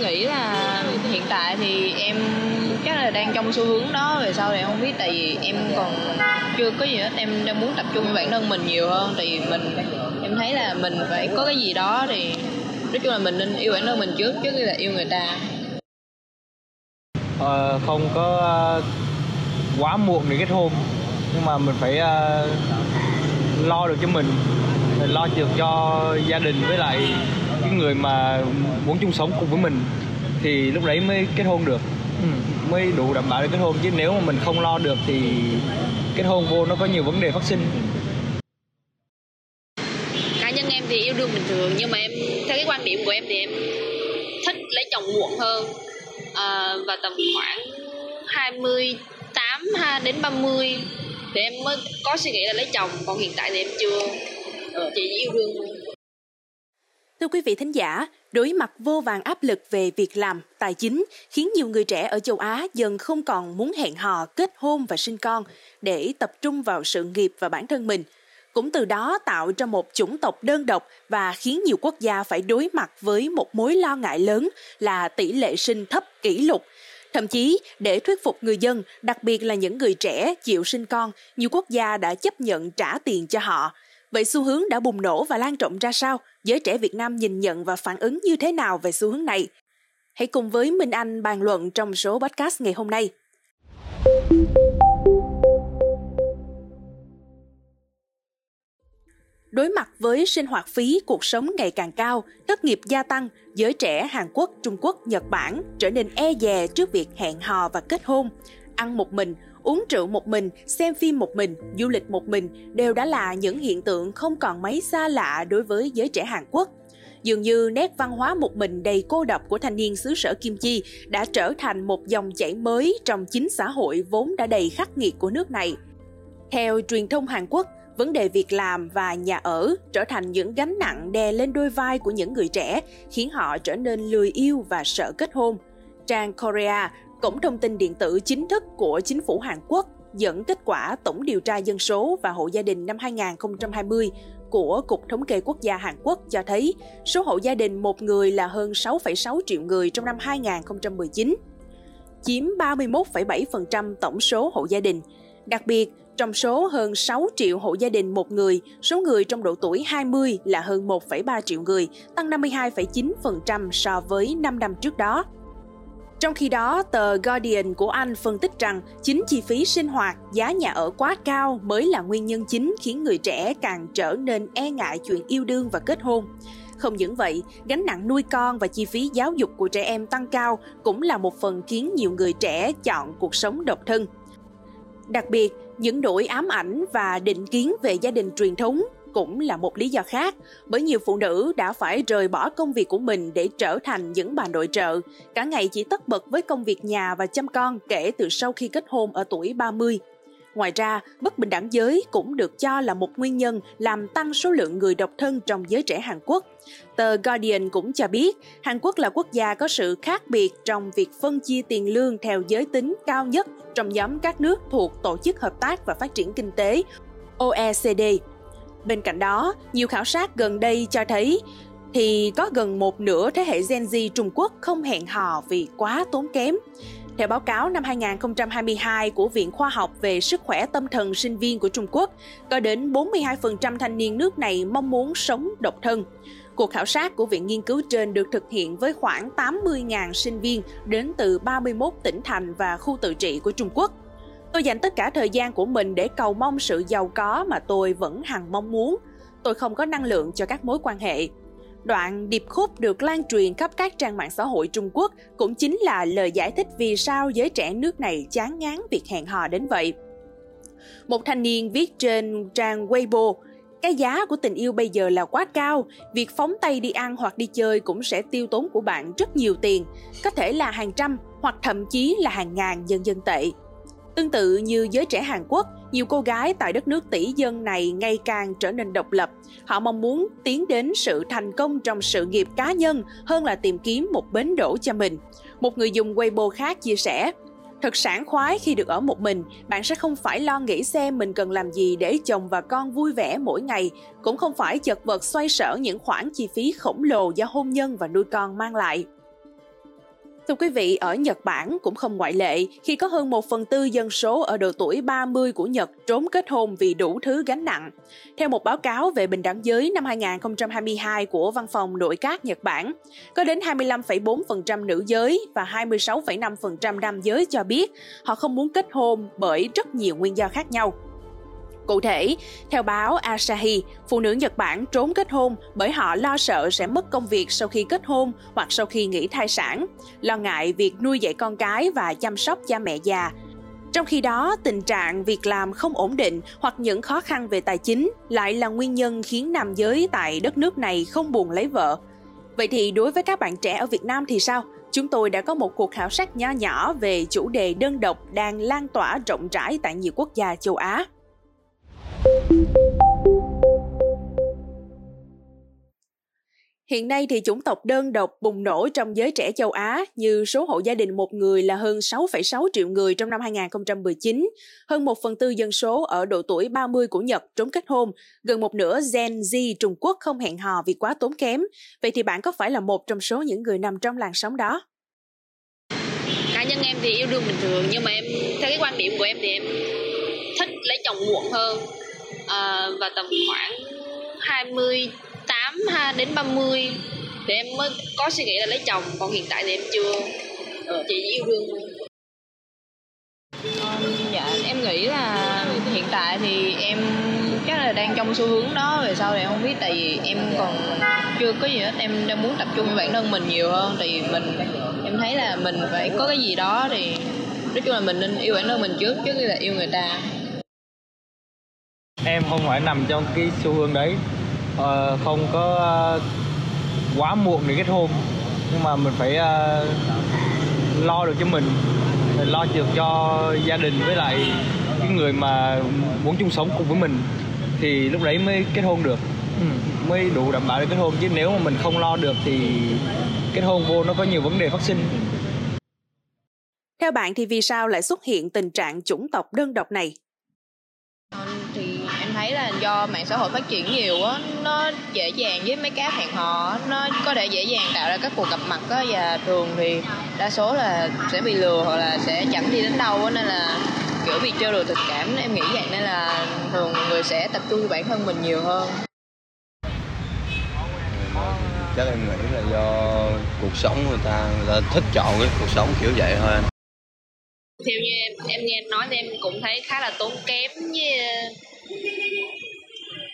em nghĩ là hiện tại thì em chắc là đang trong xu hướng đó về sau thì em không biết tại vì em còn chưa có gì hết. Em đang muốn tập trung vào bản thân mình nhiều hơn tại vì mình em thấy là mình phải có cái gì đó thì nói chung là mình nên yêu bản thân mình trước trước khi là yêu người ta. Ờ, không có ờ, quá muộn để kết hôn nhưng mà mình phải uh, lo được cho mình lo được cho gia đình với lại cái người mà muốn chung sống cùng với mình thì lúc đấy mới kết hôn được. Ừ, mới đủ đảm bảo để kết hôn chứ nếu mà mình không lo được thì kết hôn vô nó có nhiều vấn đề phát sinh. Cá nhân em thì yêu đương bình thường nhưng mà em theo cái quan điểm của em thì em thích lấy chồng muộn hơn. À, và tầm khoảng 28 đến 30 thì em mới có suy nghĩ là lấy chồng. Còn hiện tại thì em chưa ờ, chỉ yêu đương thôi Thưa quý vị thính giả, đối mặt vô vàng áp lực về việc làm, tài chính khiến nhiều người trẻ ở châu Á dần không còn muốn hẹn hò, kết hôn và sinh con để tập trung vào sự nghiệp và bản thân mình. Cũng từ đó tạo ra một chủng tộc đơn độc và khiến nhiều quốc gia phải đối mặt với một mối lo ngại lớn là tỷ lệ sinh thấp kỷ lục. Thậm chí, để thuyết phục người dân, đặc biệt là những người trẻ chịu sinh con, nhiều quốc gia đã chấp nhận trả tiền cho họ. Vậy xu hướng đã bùng nổ và lan rộng ra sao? Giới trẻ Việt Nam nhìn nhận và phản ứng như thế nào về xu hướng này? Hãy cùng với Minh Anh bàn luận trong số podcast ngày hôm nay. Đối mặt với sinh hoạt phí, cuộc sống ngày càng cao, thất nghiệp gia tăng, giới trẻ Hàn Quốc, Trung Quốc, Nhật Bản trở nên e dè trước việc hẹn hò và kết hôn. Ăn một mình, uống rượu một mình, xem phim một mình, du lịch một mình đều đã là những hiện tượng không còn mấy xa lạ đối với giới trẻ Hàn Quốc. Dường như nét văn hóa một mình đầy cô độc của thanh niên xứ sở Kim Chi đã trở thành một dòng chảy mới trong chính xã hội vốn đã đầy khắc nghiệt của nước này. Theo truyền thông Hàn Quốc, vấn đề việc làm và nhà ở trở thành những gánh nặng đè lên đôi vai của những người trẻ, khiến họ trở nên lười yêu và sợ kết hôn. Trang Korea Cổng thông tin điện tử chính thức của chính phủ Hàn Quốc dẫn kết quả tổng điều tra dân số và hộ gia đình năm 2020 của Cục Thống kê Quốc gia Hàn Quốc cho thấy số hộ gia đình một người là hơn 6,6 triệu người trong năm 2019, chiếm 31,7% tổng số hộ gia đình. Đặc biệt, trong số hơn 6 triệu hộ gia đình một người, số người trong độ tuổi 20 là hơn 1,3 triệu người, tăng 52,9% so với 5 năm trước đó. Trong khi đó, tờ Guardian của Anh phân tích rằng chính chi phí sinh hoạt, giá nhà ở quá cao mới là nguyên nhân chính khiến người trẻ càng trở nên e ngại chuyện yêu đương và kết hôn. Không những vậy, gánh nặng nuôi con và chi phí giáo dục của trẻ em tăng cao cũng là một phần khiến nhiều người trẻ chọn cuộc sống độc thân. Đặc biệt, những nỗi ám ảnh và định kiến về gia đình truyền thống cũng là một lý do khác, bởi nhiều phụ nữ đã phải rời bỏ công việc của mình để trở thành những bà nội trợ, cả ngày chỉ tất bật với công việc nhà và chăm con kể từ sau khi kết hôn ở tuổi 30. Ngoài ra, bất bình đẳng giới cũng được cho là một nguyên nhân làm tăng số lượng người độc thân trong giới trẻ Hàn Quốc. Tờ Guardian cũng cho biết, Hàn Quốc là quốc gia có sự khác biệt trong việc phân chia tiền lương theo giới tính cao nhất trong nhóm các nước thuộc Tổ chức Hợp tác và Phát triển Kinh tế OECD Bên cạnh đó, nhiều khảo sát gần đây cho thấy thì có gần một nửa thế hệ Gen Z Trung Quốc không hẹn hò vì quá tốn kém. Theo báo cáo năm 2022 của Viện Khoa học về Sức khỏe tâm thần sinh viên của Trung Quốc, có đến 42% thanh niên nước này mong muốn sống độc thân. Cuộc khảo sát của viện nghiên cứu trên được thực hiện với khoảng 80.000 sinh viên đến từ 31 tỉnh thành và khu tự trị của Trung Quốc. Tôi dành tất cả thời gian của mình để cầu mong sự giàu có mà tôi vẫn hằng mong muốn. Tôi không có năng lượng cho các mối quan hệ. Đoạn điệp khúc được lan truyền khắp các trang mạng xã hội Trung Quốc cũng chính là lời giải thích vì sao giới trẻ nước này chán ngán việc hẹn hò đến vậy. Một thanh niên viết trên trang Weibo, cái giá của tình yêu bây giờ là quá cao, việc phóng tay đi ăn hoặc đi chơi cũng sẽ tiêu tốn của bạn rất nhiều tiền, có thể là hàng trăm hoặc thậm chí là hàng ngàn nhân dân tệ. Tương tự như giới trẻ Hàn Quốc, nhiều cô gái tại đất nước tỷ dân này ngày càng trở nên độc lập. Họ mong muốn tiến đến sự thành công trong sự nghiệp cá nhân hơn là tìm kiếm một bến đỗ cho mình. Một người dùng Weibo khác chia sẻ, Thật sảng khoái khi được ở một mình, bạn sẽ không phải lo nghĩ xem mình cần làm gì để chồng và con vui vẻ mỗi ngày, cũng không phải chật vật xoay sở những khoản chi phí khổng lồ do hôn nhân và nuôi con mang lại. Thưa quý vị, ở Nhật Bản cũng không ngoại lệ khi có hơn 1 phần tư dân số ở độ tuổi 30 của Nhật trốn kết hôn vì đủ thứ gánh nặng. Theo một báo cáo về bình đẳng giới năm 2022 của Văn phòng Nội các Nhật Bản, có đến 25,4% nữ giới và 26,5% nam giới cho biết họ không muốn kết hôn bởi rất nhiều nguyên do khác nhau. Cụ thể, theo báo Asahi, phụ nữ Nhật Bản trốn kết hôn bởi họ lo sợ sẽ mất công việc sau khi kết hôn hoặc sau khi nghỉ thai sản, lo ngại việc nuôi dạy con cái và chăm sóc cha mẹ già. Trong khi đó, tình trạng việc làm không ổn định hoặc những khó khăn về tài chính lại là nguyên nhân khiến nam giới tại đất nước này không buồn lấy vợ. Vậy thì đối với các bạn trẻ ở Việt Nam thì sao? Chúng tôi đã có một cuộc khảo sát nho nhỏ về chủ đề đơn độc đang lan tỏa rộng rãi tại nhiều quốc gia châu Á. Hiện nay thì chủng tộc đơn độc bùng nổ trong giới trẻ châu Á như số hộ gia đình một người là hơn 6,6 triệu người trong năm 2019, hơn một phần tư dân số ở độ tuổi 30 của Nhật trốn kết hôn, gần một nửa Gen Z Trung Quốc không hẹn hò vì quá tốn kém. Vậy thì bạn có phải là một trong số những người nằm trong làn sóng đó? Cá nhân em thì yêu đương bình thường nhưng mà em theo cái quan điểm của em thì em thích lấy chồng muộn hơn à, và tầm khoảng 28 đến 30 thì em mới có suy nghĩ là lấy chồng còn hiện tại thì em chưa ờ, ừ, chỉ yêu đương. Dạ em nghĩ là hiện tại thì em chắc là đang trong xu hướng đó về sau thì em không biết tại vì em còn chưa có gì hết em đang muốn tập trung vào bản thân mình nhiều hơn. Tại vì mình em thấy là mình phải có cái gì đó thì nói chung là mình nên yêu bản thân mình trước trước khi là yêu người ta em không phải nằm trong cái xu hướng đấy. Ờ, không có uh, quá muộn để kết hôn nhưng mà mình phải uh, lo được cho mình lo được cho gia đình với lại cái người mà muốn chung sống cùng với mình. Thì lúc đấy mới kết hôn được. Ừ, mới đủ đảm bảo để kết hôn. Chứ nếu mà mình không lo được thì kết hôn vô nó có nhiều vấn đề phát sinh. Theo bạn thì vì sao lại xuất hiện tình trạng chủng tộc đơn độc này thấy là do mạng xã hội phát triển nhiều á nó dễ dàng với mấy cái hẹn hò nó có thể dễ dàng tạo ra các cuộc gặp mặt á và thường thì đa số là sẽ bị lừa hoặc là sẽ chẳng đi đến đâu á nên là kiểu bị trêu đùa tình cảm em nghĩ vậy nên là thường người sẽ tập trung bản thân mình nhiều hơn. Chắc em nghĩ là do cuộc sống người ta người ta thích chọn cái cuộc sống kiểu vậy thôi theo như em em nghe anh nói thì em cũng thấy khá là tốn kém với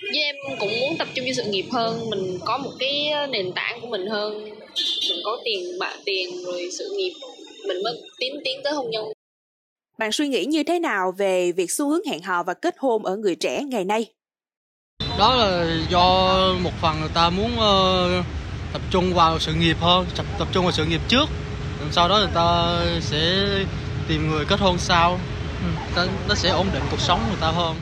với em cũng muốn tập trung cho sự nghiệp hơn mình có một cái nền tảng của mình hơn. Mình có tiền bạc tiền rồi sự nghiệp mình mới tiến tiến tới hôn nhân. Bạn suy nghĩ như thế nào về việc xu hướng hẹn hò và kết hôn ở người trẻ ngày nay? Đó là do một phần người ta muốn uh, tập trung vào sự nghiệp hơn tập, tập trung vào sự nghiệp trước. Sau đó người ta sẽ tìm người kết hôn sau. Ừ. nó sẽ ổn định cuộc sống người ta hơn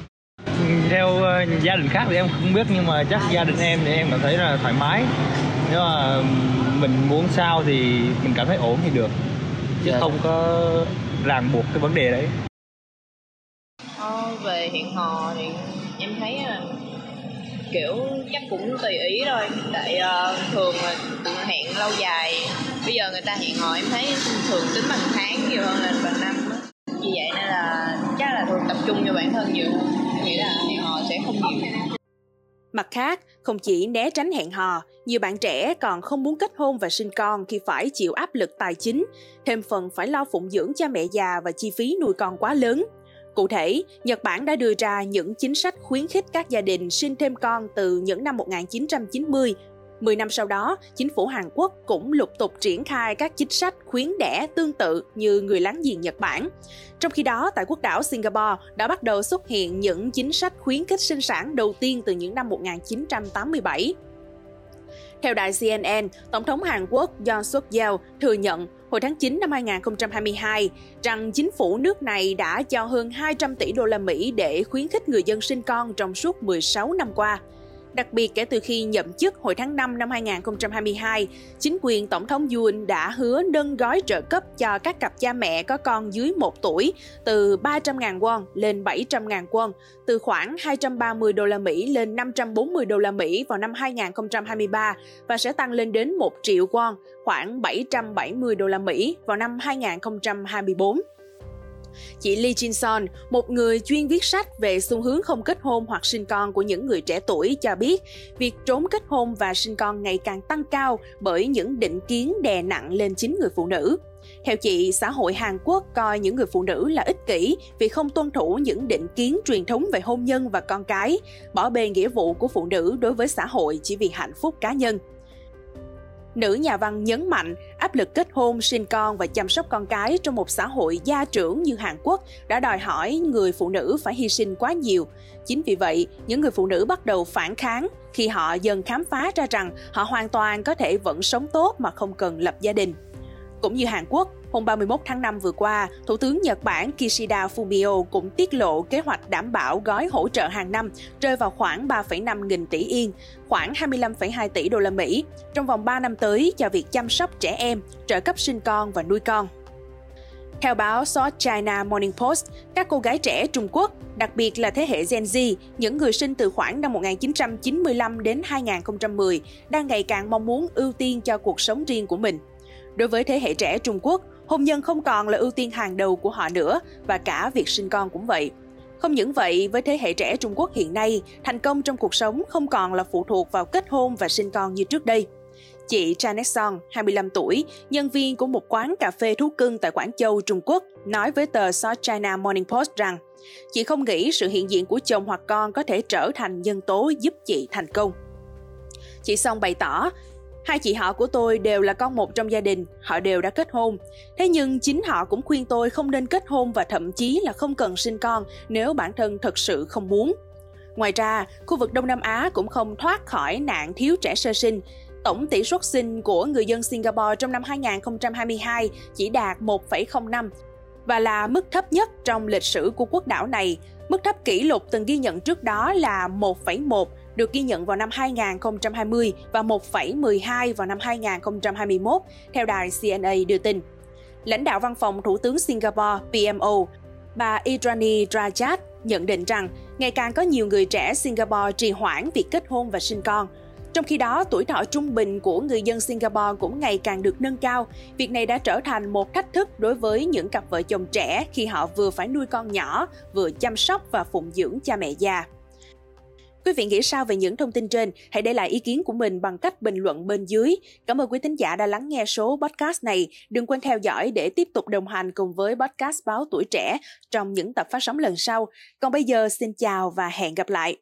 theo uh, gia đình khác thì em không biết nhưng mà chắc gia đình em thì em cảm thấy là thoải mái. Nếu mà mình muốn sao thì mình cảm thấy ổn thì được. Chứ dạ. không có ràng buộc cái vấn đề đấy. Ờ, về hẹn hò thì em thấy là kiểu chắc cũng tùy ý thôi. Tại uh, thường là hẹn lâu dài. Bây giờ người ta hẹn hò em thấy thường tính bằng tháng nhiều hơn là bằng năm vì vậy nên là chắc là thường tập trung cho bản thân nhiều nghĩ là hẹn hò sẽ không nhiều Mặt khác, không chỉ né tránh hẹn hò, nhiều bạn trẻ còn không muốn kết hôn và sinh con khi phải chịu áp lực tài chính, thêm phần phải lo phụng dưỡng cha mẹ già và chi phí nuôi con quá lớn. Cụ thể, Nhật Bản đã đưa ra những chính sách khuyến khích các gia đình sinh thêm con từ những năm 1990 10 năm sau đó, chính phủ Hàn Quốc cũng lục tục triển khai các chính sách khuyến đẻ tương tự như người láng giềng Nhật Bản. Trong khi đó, tại quốc đảo Singapore đã bắt đầu xuất hiện những chính sách khuyến khích sinh sản đầu tiên từ những năm 1987. Theo đài CNN, Tổng thống Hàn Quốc Yoon suk yeol thừa nhận hồi tháng 9 năm 2022 rằng chính phủ nước này đã cho hơn 200 tỷ đô la Mỹ để khuyến khích người dân sinh con trong suốt 16 năm qua. Đặc biệt kể từ khi nhậm chức hồi tháng 5 năm 2022, chính quyền Tổng thống Yoon đã hứa nâng gói trợ cấp cho các cặp cha mẹ có con dưới 1 tuổi từ 300.000 won lên 700.000 won, từ khoảng 230 đô la Mỹ lên 540 đô la Mỹ vào năm 2023 và sẽ tăng lên đến 1 triệu won, khoảng 770 đô la Mỹ vào năm 2024. Chị Lee Jin Son, một người chuyên viết sách về xu hướng không kết hôn hoặc sinh con của những người trẻ tuổi cho biết, việc trốn kết hôn và sinh con ngày càng tăng cao bởi những định kiến đè nặng lên chính người phụ nữ. Theo chị, xã hội Hàn Quốc coi những người phụ nữ là ích kỷ vì không tuân thủ những định kiến truyền thống về hôn nhân và con cái, bỏ bê nghĩa vụ của phụ nữ đối với xã hội chỉ vì hạnh phúc cá nhân. Nữ nhà văn nhấn mạnh áp lực kết hôn, sinh con và chăm sóc con cái trong một xã hội gia trưởng như Hàn Quốc đã đòi hỏi người phụ nữ phải hy sinh quá nhiều. Chính vì vậy, những người phụ nữ bắt đầu phản kháng khi họ dần khám phá ra rằng họ hoàn toàn có thể vẫn sống tốt mà không cần lập gia đình. Cũng như Hàn Quốc, hôm 31 tháng 5 vừa qua, Thủ tướng Nhật Bản Kishida Fumio cũng tiết lộ kế hoạch đảm bảo gói hỗ trợ hàng năm rơi vào khoảng 3,5 nghìn tỷ yên, khoảng 25,2 tỷ đô la Mỹ trong vòng 3 năm tới cho việc chăm sóc trẻ em, trợ cấp sinh con và nuôi con. Theo báo South China Morning Post, các cô gái trẻ Trung Quốc, đặc biệt là thế hệ Gen Z, những người sinh từ khoảng năm 1995 đến 2010, đang ngày càng mong muốn ưu tiên cho cuộc sống riêng của mình. Đối với thế hệ trẻ Trung Quốc, hôn nhân không còn là ưu tiên hàng đầu của họ nữa và cả việc sinh con cũng vậy. Không những vậy, với thế hệ trẻ Trung Quốc hiện nay, thành công trong cuộc sống không còn là phụ thuộc vào kết hôn và sinh con như trước đây. Chị Janet Song, 25 tuổi, nhân viên của một quán cà phê thú cưng tại Quảng Châu, Trung Quốc, nói với tờ South China Morning Post rằng chị không nghĩ sự hiện diện của chồng hoặc con có thể trở thành nhân tố giúp chị thành công. Chị Song bày tỏ, Hai chị họ của tôi đều là con một trong gia đình, họ đều đã kết hôn. Thế nhưng chính họ cũng khuyên tôi không nên kết hôn và thậm chí là không cần sinh con nếu bản thân thật sự không muốn. Ngoài ra, khu vực Đông Nam Á cũng không thoát khỏi nạn thiếu trẻ sơ sinh. Tổng tỷ suất sinh của người dân Singapore trong năm 2022 chỉ đạt 1,05 và là mức thấp nhất trong lịch sử của quốc đảo này. Mức thấp kỷ lục từng ghi nhận trước đó là 1,1 được ghi nhận vào năm 2020 và 1,12 vào năm 2021, theo đài CNA đưa tin. Lãnh đạo văn phòng Thủ tướng Singapore PMO, bà Idrani Rajat nhận định rằng ngày càng có nhiều người trẻ Singapore trì hoãn việc kết hôn và sinh con. Trong khi đó, tuổi thọ trung bình của người dân Singapore cũng ngày càng được nâng cao. Việc này đã trở thành một thách thức đối với những cặp vợ chồng trẻ khi họ vừa phải nuôi con nhỏ, vừa chăm sóc và phụng dưỡng cha mẹ già. Quý vị nghĩ sao về những thông tin trên? Hãy để lại ý kiến của mình bằng cách bình luận bên dưới. Cảm ơn quý thính giả đã lắng nghe số podcast này. Đừng quên theo dõi để tiếp tục đồng hành cùng với podcast Báo Tuổi Trẻ trong những tập phát sóng lần sau. Còn bây giờ xin chào và hẹn gặp lại.